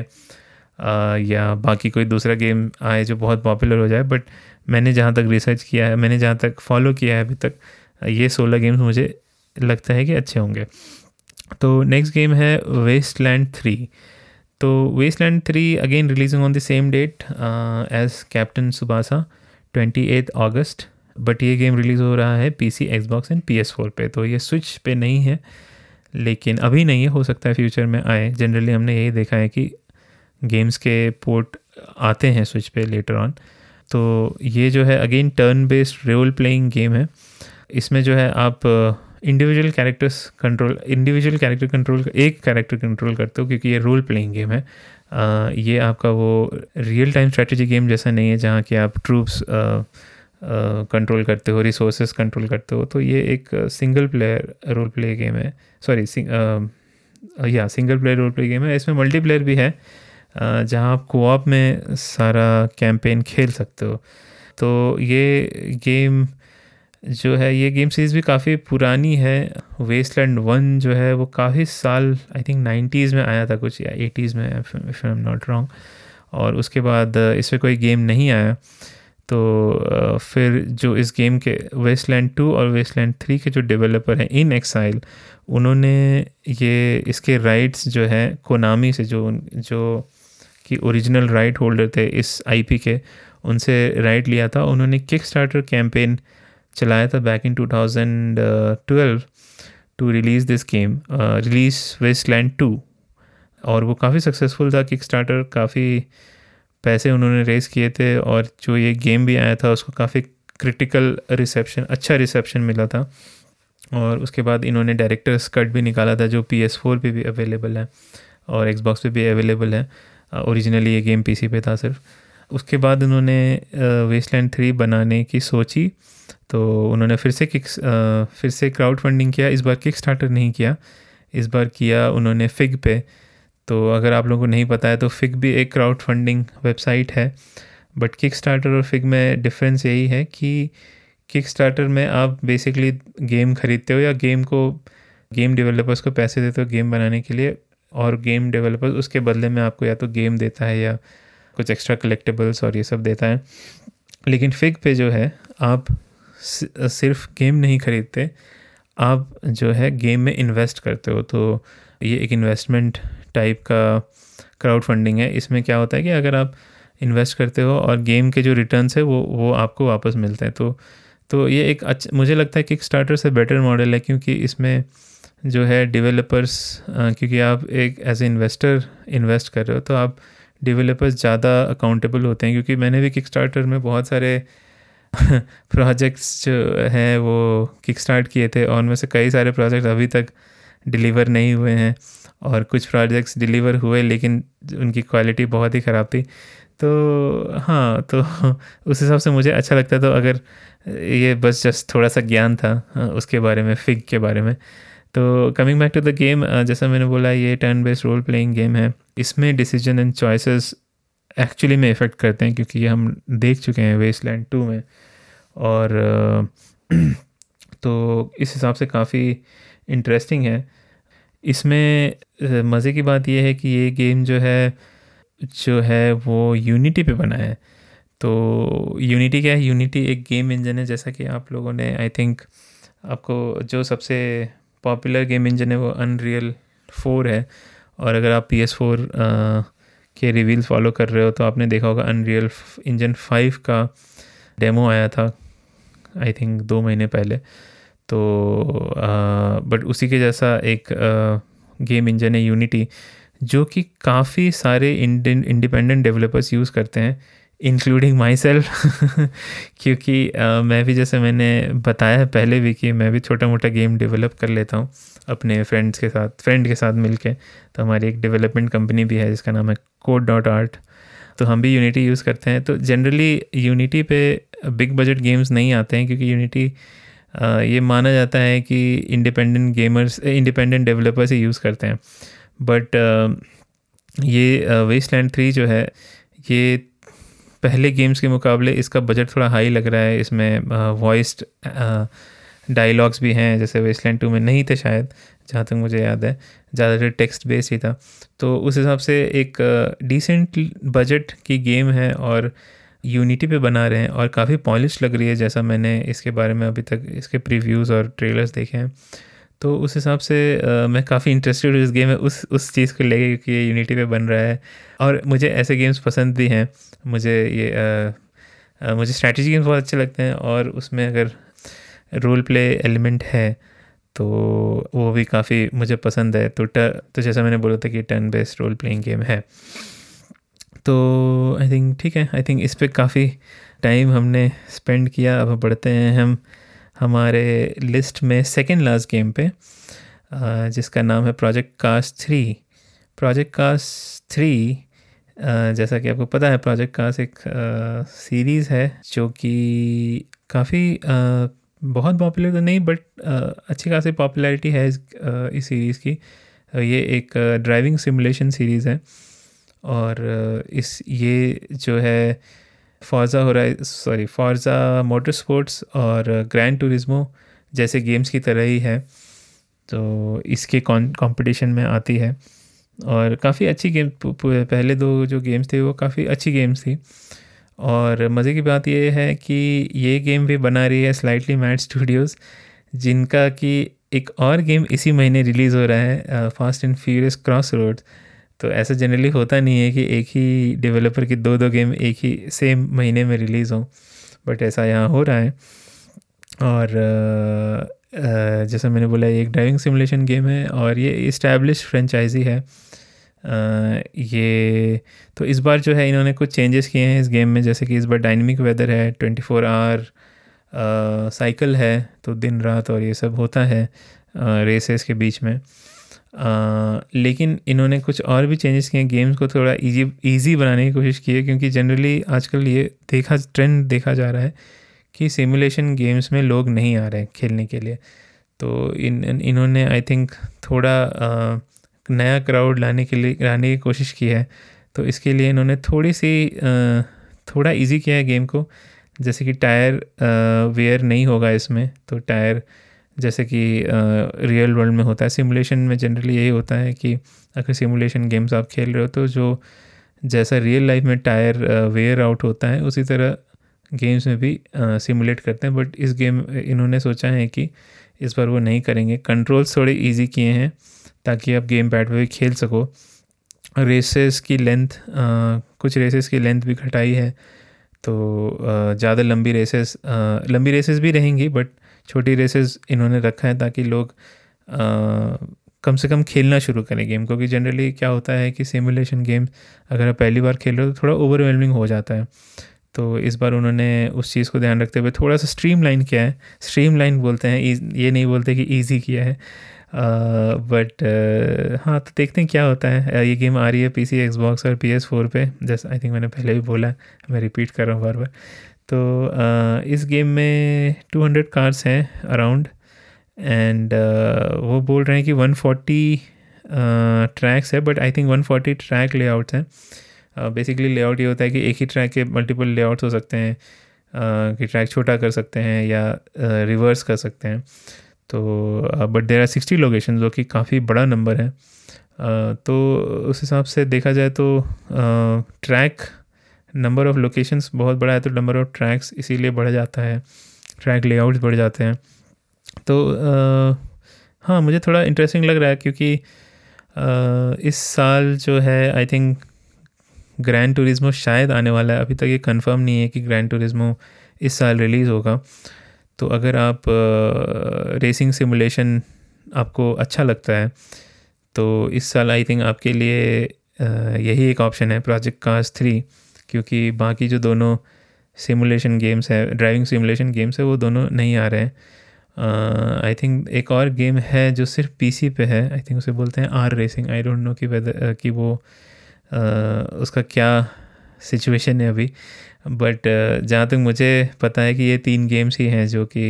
आ, या बाकी कोई दूसरा गेम आए जो बहुत पॉपुलर हो जाए बट मैंने जहाँ तक रिसर्च किया है मैंने जहाँ तक फॉलो किया है अभी तक ये सोलह गेम्स मुझे लगता है कि अच्छे होंगे। तो नेक्स्ट गेम है वेस्ट लैंड थ्री तो Wasteland three again releasing on the same date as Captain Tsubasa twenty eighth August but ये गेम रिलीज़ हो रहा है P C Xbox and P S four पे। तो ये स्विच पे नहीं है, लेकिन अभी नहीं है, हो सकता है फ्यूचर में आए। जनरली हमने यही देखा है कि गेम्स के पोर्ट आते हैं स्विच पे लेटर ऑन तो ये जो है again turn based role playing game है। इसमें जो है आप individual characters control individual character control एक कैरेक्टर कंट्रोल करते हो क्योंकि ये रोल प्लेइंग गेम है। uh, ये आपका वो रियल टाइम स्ट्रेटजी गेम जैसा नहीं है जहाँ कि आप ट्रूप्स कंट्रोल करते हो रिसोर्सेज कंट्रोल करते हो। तो ये एक single player role play game है। सॉरी या single player role play game है। इसमें मल्टीप्लेयर भी है। जहाँ आप कोऑप में सारा कैंपेन खेल सकते हो। तो ये गेम जो है, ये गेम सीरीज़ भी काफ़ी पुरानी है। वेस्टलैंड वन जो है, वो काफ़ी साल आई थिंक नाइन्टीज़ में आया था कुछ, या एटीज़ में if I am not wrong और उसके बाद इस पर कोई गेम नहीं आया। तो फिर जो इस गेम के वेस्टलैंड टू और वेस्टलैंड थ्री के जो डेवलपर हैं इन एक्साइल उन्होंने ये, इसके राइट्स जो है कोनामी से जो जो कि ओरिजिनल राइट होल्डर थे इस आईपी के, उनसे राइट लिया था। उन्होंने किक स्टार्टर कैंपेन चलाया था back in 2012 to release this game release Wasteland two और वो काफ़ी सक्सेसफुल था किक स्टार्टर काफ़ी पैसे उन्होंने रेस किए थे और जो ये गेम भी आया था, उसको काफ़ी क्रिटिकल रिसेप्शन अच्छा रिसेप्शन मिला था। और उसके बाद इन्होंने डायरेक्टर्स कट भी निकाला था, जो पी एस फोर पर भी अवेलेबल है और एक्सबॉक्स पे भी अवेलेबल है। ओरिजिनली ये गेम पीसी पे था सिर्फ़। उसके बाद उन्होंने वेस्टलैंड थ्री बनाने की सोची। तो उन्होंने फिर से किक फिर से क्राउड फंडिंग किया। इस बार किक स्टार्टर नहीं किया। इस बार किया उन्होंने फिग पे। तो अगर आप लोगों को नहीं पता है तो फिग भी एक क्राउड फंडिंग वेबसाइट है। बट किक स्टार्टर और फिग में डिफरेंस यही है कि किक स्टार्टर में आप बेसिकली गेम खरीदते हो या गेम को गेम डेवलपर्स को पैसे देते हो गेम बनाने के लिए और गेम डेवलपर्स उसके बदले में आपको या तो गेम देता है या कुछ एक्स्ट्रा कलेक्टेबल्स और ये सब देता है। लेकिन फिग पे जो है, आप सिर्फ़ गेम नहीं खरीदते, आप जो है गेम में इन्वेस्ट करते हो। तो ये एक इन्वेस्टमेंट टाइप का क्राउड फंडिंग है। इसमें क्या होता है कि अगर आप इन्वेस्ट करते हो और गेम के जो रिटर्न्स है, वो वो आपको वापस मिलते हैं। तो तो ये एक अच्छा मुझे लगता है कि स्टार्टर से बेटर मॉडल है क्योंकि इसमें जो है डेवलपर्स क्योंकि आप एक एज ए इन्वेस्टर इन्वेस्ट कर रहे हो तो आप डेवलपर्स ज़्यादा अकाउंटेबल होते हैं। क्योंकि मैंने भी किक स्टार्टर में बहुत सारे प्रोजेक्ट्स जो हैं वो किक स्टार्ट किए थे और उनमें से कई सारे प्रोजेक्ट अभी तक डिलीवर नहीं हुए हैं और कुछ प्रोजेक्ट्स डिलीवर हुए लेकिन उनकी क्वालिटी बहुत ही ख़राब थी। तो हाँ तो उस हिसाब से मुझे अच्छा लगता तो अगर ये बस जस्ट थोड़ा सा ज्ञान था उसके बारे में फिग के बारे में। तो coming back to the game जैसा मैंने बोला, ये turn based role playing game है। इसमें डिसीज़न एंड चॉइसेस एक्चुअली में इफ़ेक्ट करते हैं क्योंकि ये हम देख चुके हैं वेस्टलैंड टू में। और तो इस हिसाब से काफ़ी इंटरेस्टिंग है। इसमें मज़े की बात यह है कि ये गेम जो है जो है वो यूनिटी पे बना है। तो यूनिटी क्या है? यूनिटी एक गेम इंजन है, जैसा कि आप लोगों ने आई थिंक आपको जो सबसे पॉपुलर गेम इंजन है वो अनरियल फोर है। और अगर आप पी एस फोर के रिवील फॉलो कर रहे हो तो आपने देखा होगा अनरियल इंजन फाइव का डेमो आया था। आई थिंक दो महीने पहले। तो बट उसी के जैसा एक गेम इंजन है यूनिटी जो कि काफ़ी सारे इंडिपेंडेंट डेवलपर्स यूज़ करते हैं इंक्लूडिंग माई सेल्फ क्योंकि uh, मैं भी जैसे मैंने बताया है पहले भी कि मैं भी छोटा मोटा गेम डेवलप कर लेता हूँ अपने फ्रेंड्स के साथ फ्रेंड के साथ मिल के तो हमारी एक डेवलपमेंट कंपनी भी है जिसका नाम है कोड डॉट आर्ट तो हम भी यूनिटी यूज़ करते हैं। तो जनरली यूनिटी पे बिग बजट गेम्स नहीं आते हैं क्योंकि यूनिटी ये माना जाता है कि इंडिपेंडेंट गेमर्स इंडिपेंडेंट डेवलपर्स ही यूज़ करते हैं। बट ये वेस्ट लैंड थ्री जो है, ये पहले गेम्स के मुकाबले इसका बजट थोड़ा हाई लग रहा है। इसमें वॉइस्ड डायलॉग्स भी हैं, जैसे वेस्टलैंड टू में नहीं थे शायद, जहाँ तक मुझे याद है, ज़्यादातर टेक्स्ट बेस्ड ही था। तो उस हिसाब से एक डिसेंट बजट की गेम है और यूनिटी पे बना रहे हैं और काफ़ी पॉलिश लग रही है जैसा मैंने इसके बारे में अभी तक इसके प्रीव्यूज़ और ट्रेलर्स देखे हैं। तो उस हिसाब से आ, मैं काफ़ी इंटरेस्टेड हूँ इस गेम में उस उस चीज़ को लेके क्योंकि ये यूनिटी पे बन रहा है। और मुझे ऐसे गेम्स पसंद भी हैं। मुझे ये आ, आ, मुझे स्ट्रैटेजी गेम्स बहुत अच्छे लगते हैं और उसमें अगर रोल प्ले एलिमेंट है तो वो भी काफ़ी मुझे पसंद है। तो ट तो जैसा मैंने बोला था कि turn based role playing game है। तो आई थिंक ठीक है आई थिंक इस पर काफ़ी टाइम हमने स्पेंड किया। अब बढ़ते हैं हम, हमारे लिस्ट में सेकेंड लास्ट गेम पे जिसका नाम है project cost three project cost three जैसा कि आपको पता है प्रोजेक्ट कास्ट एक सीरीज़ है, जो कि काफ़ी बहुत पॉपुलर तो नहीं बट अच्छी खासी पॉपुलैरिटी है इस इस सीरीज़ की। ये एक ड्राइविंग सिमुलेशन सीरीज़ है। और इस, ये जो है फॉर्जा हो रहा है सॉरी फॉर्जा मोटर स्पोर्ट्स और ग्रैंड टूरिज्मो जैसे गेम्स की तरह ही है। तो इसके कंपटीशन में आती है। और काफ़ी अच्छी गेम पहले दो जो गेम्स थे वो काफ़ी अच्छी गेम्स थी। और मज़े की बात यह है कि ये गेम भी बना रही है स्लाइटली मैड स्टूडियोज़ जिनका कि एक और गेम इसी महीने रिलीज़ हो रहा है Fast and Furious Crossroad तो ऐसा जनरली होता नहीं है कि एक ही डेवलपर की दो दो गेम एक ही सेम महीने में रिलीज़ हों बट ऐसा यहाँ हो रहा है। और जैसा मैंने बोला एक ड्राइविंग सिमुलेशन गेम है और ये इस्टेब्लिश फ्रेंचाइजी है ये तो इस बार जो है इन्होंने कुछ चेंजेस किए हैं इस गेम में, जैसे कि इस बार डायनेमिक वेदर है ट्वेंटी फोर आवर साइकिल है तो दिन रात और ये सब होता है रेसेस के बीच में। लेकिन इन्होंने कुछ और भी चेंजेस किए गेम्स को थोड़ा इजी इजी बनाने की कोशिश की है क्योंकि जनरली आजकल ये देखा ट्रेंड देखा जा रहा है कि सिमुलेशन गेम्स में लोग नहीं आ रहे खेलने के लिए। तो इन इन्होंने आई थिंक थोड़ा आ, नया क्राउड लाने के लिए लाने की कोशिश की है। तो इसके लिए इन्होंने थोड़ी सी आ, थोड़ा इजी किया है गेम को। जैसे कि टायर वेयर नहीं होगा इसमें तो टायर जैसे कि रियल वर्ल्ड में होता है। सिमुलेशन में जनरली यही होता है कि अगर सिमुलेशन गेम्स आप खेल रहे हो तो जो जैसा रियल लाइफ में टायर वेयर आउट होता है, उसी तरह गेम्स में भी सिमुलेट करते हैं। बट इस गेम इन्होंने सोचा है कि इस बार वो नहीं करेंगे। कंट्रोल्स थोड़े इजी किए हैं, ताकि आप गेम पैड पर भी खेल सको। रेसेस की लेंथ कुछ रेसेस की लेंथ भी घटाई है तो ज़्यादा लंबी रेसेस लंबी रेसेस भी रहेंगी बट छोटी रेसेस इन्होंने रखा है ताकि लोग आ, कम से कम खेलना शुरू करें गेम क्योंकि जनरली क्या होता है कि सिमुलेशन गेम अगर आप पहली बार खेल रहे हो तो थोड़ा ओवरवेलमिंग हो जाता है। तो इस बार उन्होंने उस चीज़ को ध्यान रखते हुए थोड़ा सा स्ट्रीम लाइन किया है। स्ट्रीम लाइन बोलते हैं ये नहीं बोलते कि ईजी किया है। बट हाँ तो देखते हैं क्या होता है। ये गेम आ रही है पी सी एक्सबॉक्स और पी एस फोर पर जैसे आई थिंक मैंने पहले भी बोला मैं रिपीट कर रहा हूँ बार बार। तो इस गेम में 200 कार्स हैं अराउंड एंड वो बोल रहे हैं कि 140 ट्रैक्स है but I think 140 track layouts हैं। बेसिकली लेआउट ये होता है कि एक ही ट्रैक के मल्टीपल लेआउट्स हो सकते हैं uh, कि ट्रैक छोटा कर सकते हैं या रिवर्स uh, कर सकते हैं। तो but there are sixty location जो कि काफ़ी बड़ा नंबर है। uh, तो उस हिसाब से देखा जाए तो ट्रैक नंबर ऑफ़ लोकेशंस बहुत बड़ा है तो नंबर ऑफ़ ट्रैक्स इसीलिए बढ़ जाता है। ट्रैक लेआउट्स बढ़ जाते हैं। तो आ, हाँ मुझे थोड़ा इंटरेस्टिंग लग रहा है क्योंकि आ, इस साल जो है आई थिंक ग्रैंड टूरिज्मो शायद आने वाला है। अभी तक ये कंफर्म नहीं है कि ग्रैंड टूरिज्मो इस साल रिलीज़ होगा। तो अगर आप आ, रेसिंग सिमुलेशन आपको अच्छा लगता है तो इस साल आई थिंक आपके लिए यही एक ऑप्शन है प्रोजेक्ट कास्ट थ्री क्योंकि बाकी जो दोनों सिमुलेशन गेम्स है ड्राइविंग सिमुलेशन गेम्स है वो दोनों नहीं आ रहे हैं। आई uh, थिंक एक और गेम है जो सिर्फ़ पीसी पे है आई थिंक उसे बोलते हैं R racing I don't know कि वेदर कि वो uh, उसका क्या सिचुएशन है अभी। बट uh, जहाँ तक मुझे पता है कि ये तीन गेम्स ही हैं जो कि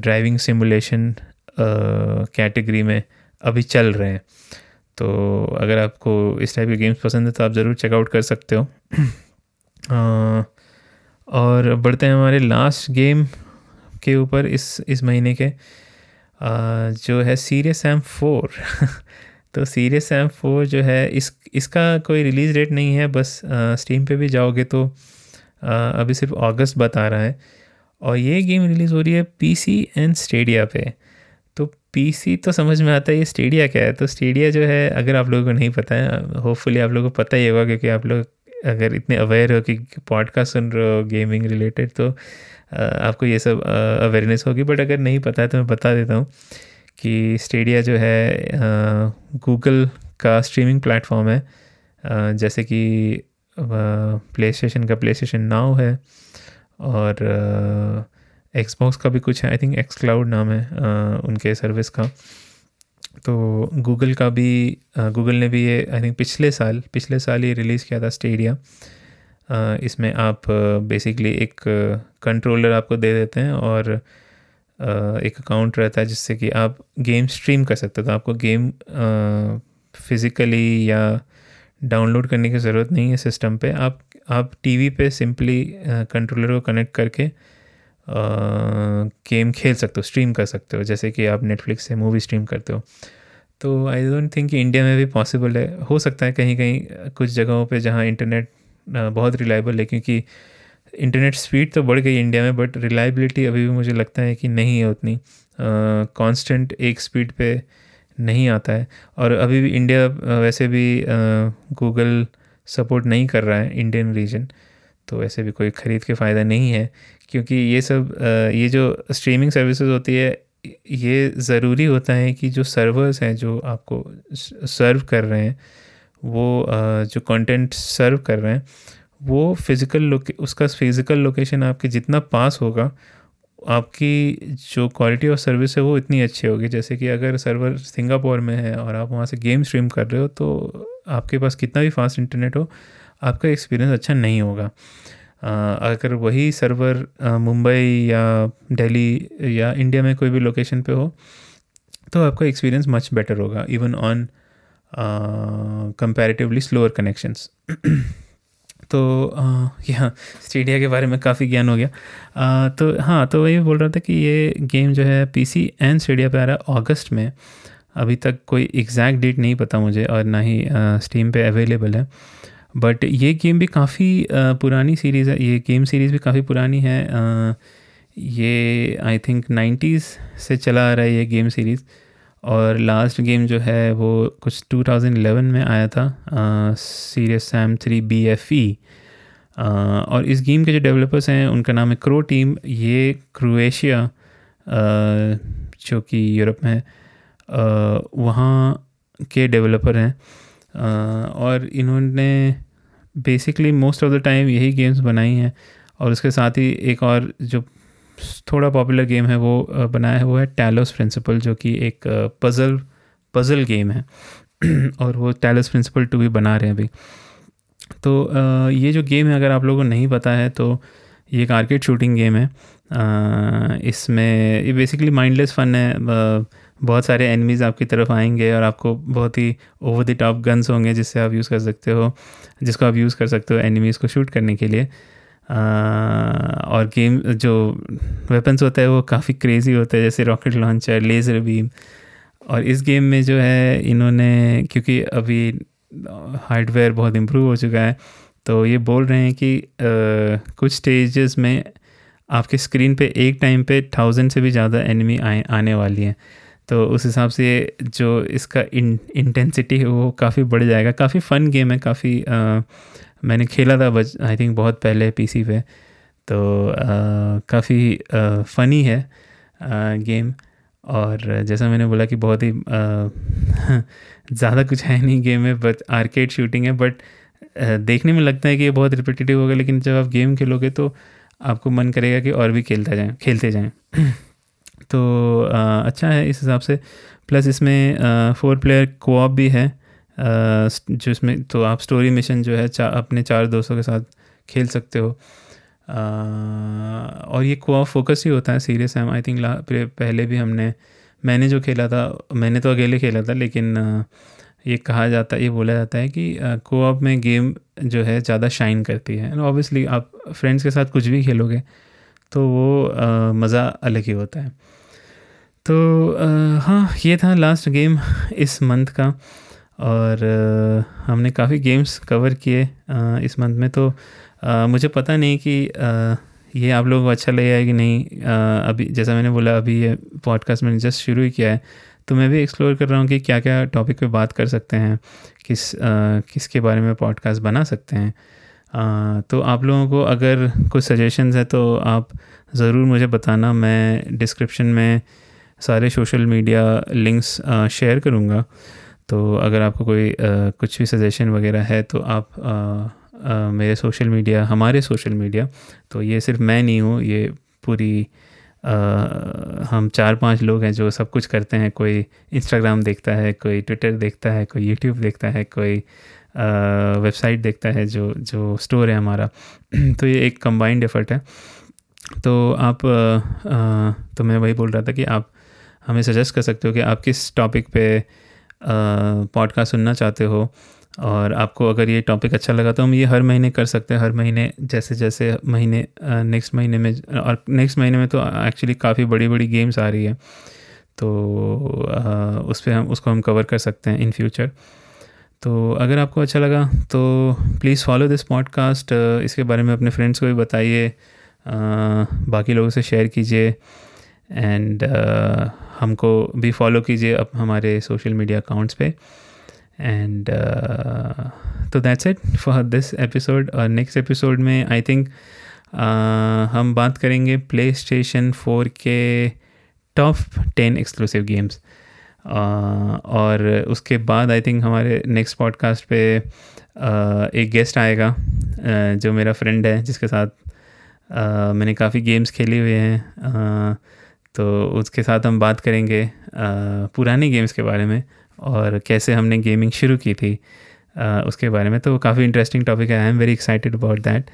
ड्राइविंग सिमुलेशन कैटेगरी में अभी चल रहे हैं। तो अगर आपको इस टाइप के गेम्स पसंद है तो आप ज़रूर चेकआउट कर सकते हो। और बढ़ते हैं हमारे लास्ट गेम के ऊपर इस इस महीने के। जो है सीरियस एम फोर तो सीरियस एम फोर जो है, इस, इसका कोई रिलीज़ डेट नहीं है, बस स्टीम पे भी जाओगे तो अभी सिर्फ़ अगस्त बता रहा है। और ये गेम रिलीज़ हो रही है पीसी एंड स्टेडिया पे। पीसी तो समझ में आता है, ये स्टेडिया क्या है? तो स्टेडिया जो है, अगर आप लोगों को नहीं पता है होपफुली आप लोगों को पता ही होगा, क्योंकि आप लोग अगर इतने अवेयर हो कि पॉडकास्ट सुन रहे हो गेमिंग रिलेटेड तो आपको ये सब अवेयरनेस होगी। बट अगर नहीं पता है तो मैं बता देता हूँ कि स्टेडिया जो है गूगल का स्ट्रीमिंग प्लेटफॉर्म है। जैसे कि प्ले स्टेशन का प्ले स्टेशन नाउ है, और एक्सबॉक्स का भी कुछ है आई थिंक एक्स क्लाउड नाम है आ, उनके सर्विस का। तो गूगल का भी गूगल ने भी ये आई थिंक पिछले साल पिछले साल ये रिलीज़ किया था स्टेडिया इसमें आप बेसिकली एक कंट्रोलर आपको दे देते हैं और एक अकाउंट रहता है जिससे कि आप गेम स्ट्रीम कर सकते हो। तो आपको गेम फिज़िकली या डाउनलोड करने की ज़रूरत नहीं है सिस्टम पे। आप आप टीवी पे सिंपली कंट्रोलर को कनेक्ट करके गेम खेल सकते हो स्ट्रीम कर सकते हो, जैसे कि आप नेटफ्लिक्स से मूवी स्ट्रीम करते हो। तो आई डोंट थिंक इंडिया में भी पॉसिबल है। हो सकता है कहीं कहीं कुछ जगहों पे जहाँ इंटरनेट बहुत रिलायबल है, क्योंकि इंटरनेट स्पीड तो बढ़ गई इंडिया में बट रिलायबिलिटी अभी भी मुझे लगता है कि नहीं है उतनी। कांस्टेंट एक स्पीड पे नहीं आता है। और अभी भी इंडिया वैसे भी गूगल सपोर्ट नहीं कर रहा है इंडियन रीजन तो वैसे भी कोई ख़रीद के फ़ायदा नहीं है, क्योंकि ये सब ये जो स्ट्रीमिंग सर्विसेज़ होती है, ये ज़रूरी होता है कि जो सर्वर्स हैं, जो आपको सर्व कर रहे हैं, वो जो कंटेंट सर्व कर रहे हैं, वो फ़िज़िकल लोके उसका फ़िज़िकल लोकेशन आपके जितना पास होगा, आपकी जो क्वालिटी ऑफ़ सर्विस है वो इतनी अच्छी होगी। जैसे कि अगर सर्वर सिंगापुर में है और आप वहाँ से गेम स्ट्रीम कर रहे हो तो आपके पास कितना भी फास्ट इंटरनेट हो आपका एक्सपीरियंस अच्छा नहीं होगा। अगर वही सर्वर मुंबई या दिल्ली या इंडिया में कोई भी लोकेशन पे हो तो आपका एक्सपीरियंस मच बेटर होगा even on comparatively slower connections तो यहाँ स्टेडिया के बारे में काफ़ी ज्ञान हो गया। आ, तो हाँ तो वही बोल रहा था कि ये गेम जो है पीसी एंड स्टेडिया पे आ रहा है अगस्त में। अभी तक कोई एग्जैक्ट डेट नहीं पता मुझे और ना ही स्टीम पे अवेलेबल है। बट ये गेम भी काफ़ी पुरानी सीरीज़ है। ये गेम सीरीज़ भी काफ़ी पुरानी है। ये आई थिंक नाइन्टीज़ से चला आ रहा है ये गेम सीरीज़ और लास्ट गेम जो है वो कुछ 2011 में आया था Serious Sam three B F E और इस गेम के जो डेवलपर्स हैं, उनका नाम है क्रो टीम ये क्रोएशिया जो कि यूरोप में वहाँ के डेवलपर हैं। और इन्होंने basically most of the time यही गेम्स बनाई हैं। और उसके साथ ही एक और जो थोड़ा पॉपुलर गेम है वो बनाया है, वो है टैलोस प्रिंसिपल जो कि एक पज़ल पज़ल गेम है। और वो टैलोस प्रिंसिपल टू भी बना रहे हैं अभी। तो ये जो गेम है, अगर आप लोगों को नहीं पता है तो ये एक आर्केड शूटिंग गेम है। इसमें ये बेसिकली माइंडलेस फ़न है बहुत सारे एनिमीज़ आपकी तरफ़ आएँगे और आपको बहुत ही ओवर द टॉप गन्स होंगे जिससे आप यूज़ कर सकते हो जिसको आप यूज़ कर सकते हो एनिमीज़ को शूट करने के लिए। आ, और गेम जो वेपन्स होता है वो काफ़ी क्रेज़ी होता है जैसे रॉकेट लॉन्चर लेज़र बीम और इस गेम में जो है इन्होंने क्योंकि अभी हार्डवेयर बहुत इम्प्रूव हो चुका है तो ये बोल रहे हैं कि आ, कुछ स्टेजेस में आपके स्क्रीन पे एक टाइम पे थाउज़ेंड से भी ज़्यादा एनिमी आए आने वाली हैं। तो उस हिसाब से जो इसका इन इंटेंसिटी है वो काफ़ी बढ़ जाएगा। काफ़ी फ़न गेम है काफ़ी मैंने खेला था बच आई थिंक बहुत पहले पीसी पे। तो काफ़ी फ़नी है आ, गेम और जैसा मैंने बोला कि बहुत ही ज़्यादा कुछ है नहीं गेम में बट आर्केड शूटिंग है। बट देखने में लगता है कि ये बहुत रिपीटेटिव होगा लेकिन जब आप गेम खेलोगे तो आपको मन करेगा कि और भी खेलता जाएँ खेलते जाएँ। तो आ, अच्छा है इस हिसाब से। प्लस इसमें फोर प्लेयर कोऑप भी है। जो इसमें तो आप स्टोरी मिशन जो है चा, अपने चार दोस्तों के साथ खेल सकते हो। आ, और ये कोऑप फोकस ही होता है सीरियस है आई थिंक पहले भी हमने मैंने जो खेला था मैंने तो अकेले खेला था लेकिन ये कहा जाता है ये बोला जाता है कि कोऑप में गेम जो है ज़्यादा शाइन करती है। एंड ऑब्वियसली आप फ्रेंड्स के साथ कुछ भी खेलोगे तो वो मज़ा अलग ही होता है। तो हाँ ये था लास्ट गेम इस मंथ का और हमने काफ़ी गेम्स कवर किए इस मंथ में। तो मुझे पता नहीं कि ये आप लोगों को अच्छा लगेगा कि नहीं। अभी जैसा मैंने बोला, अभी ये पॉडकास्ट मैंने जस्ट शुरू ही किया है। तो मैं भी एक्सप्लोर कर रहा हूँ कि क्या क्या टॉपिक पे बात कर सकते हैं, किस किसके बारे में पॉडकास्ट बना सकते हैं। तो आप लोगों को अगर कुछ सजेशंस है तो आप ज़रूर मुझे बताना। मैं डिस्क्रिप्शन में सारे सोशल मीडिया लिंक्स शेयर करूँगा। तो अगर आपको कोई आ, कुछ भी सजेशन वगैरह है तो आप आ, आ, मेरे सोशल मीडिया हमारे सोशल मीडिया तो ये सिर्फ़ मैं नहीं हूँ ये पूरी आ, हम चार पाँच लोग हैं जो सब कुछ करते हैं। कोई इंस्टाग्राम देखता है कोई ट्विटर देखता है कोई यूट्यूब देखता है कोई वेबसाइट देखता है जो जो स्टोर है हमारा। तो ये एक कंबाइंड एफर्ट है। तो आप आ, तो मैं वही बोल रहा था कि आप हमें सजेस्ट कर सकते हो कि आप किस टॉपिक पे पॉडकास्ट सुनना चाहते हो। और आपको अगर ये टॉपिक अच्छा लगा तो हम ये हर महीने कर सकते हैं। हर महीने जैसे जैसे महीने नेक्स्ट महीने में और नेक्स्ट महीने में तो एक्चुअली काफ़ी बड़ी बड़ी गेम्स आ रही है। तो आ, उस पर हम उसको हम कवर कर सकते हैं इन फ्यूचर तो अगर आपको अच्छा लगा तो प्लीज़ फॉलो दिस पॉडकास्ट इसके बारे में अपने फ्रेंड्स को भी बताइए। बाकी लोगों से शेयर कीजिए। एंड हमको भी फॉलो कीजिए अब हमारे सोशल मीडिया अकाउंट्स पे। एंड तो that's it for this episode और नेक्स्ट एपिसोड में आई थिंक हम बात करेंगे प्ले स्टेशन फोर के टॉप टेन एक्सक्लूसिव गेम्स और उसके बाद आई थिंक हमारे नेक्स्ट पॉडकास्ट पे एक गेस्ट आएगा जो मेरा फ्रेंड है, जिसके साथ मैंने काफ़ी गेम्स खेले हुए हैं तो उसके साथ हम बात करेंगे पुरानी गेम्स के बारे में, और कैसे हमने गेमिंग शुरू की थी उसके बारे में। तो काफ़ी इंटरेस्टिंग टॉपिक है I am very excited about that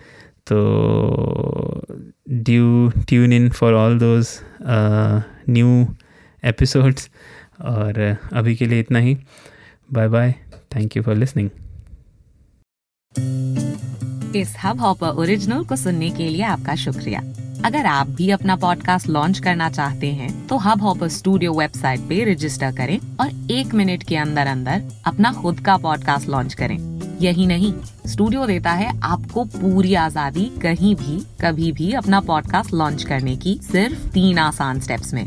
तो do tune in for all those new episodes और अभी के लिए इतना ही। Bye bye thank you for listening इस हब हॉपर ओरिजिनल को सुनने के लिए आपका शुक्रिया। अगर आप भी अपना पॉडकास्ट लॉन्च करना चाहते हैं तो हब हॉपर स्टूडियो वेबसाइट पे रजिस्टर करें और एक मिनट के अंदर अंदर अपना खुद का पॉडकास्ट लॉन्च करें। यही नहीं स्टूडियो देता है आपको पूरी आज़ादी कहीं भी, कभी भी अपना पॉडकास्ट लॉन्च करने की सिर्फ़ तीन आसान स्टेप्स में।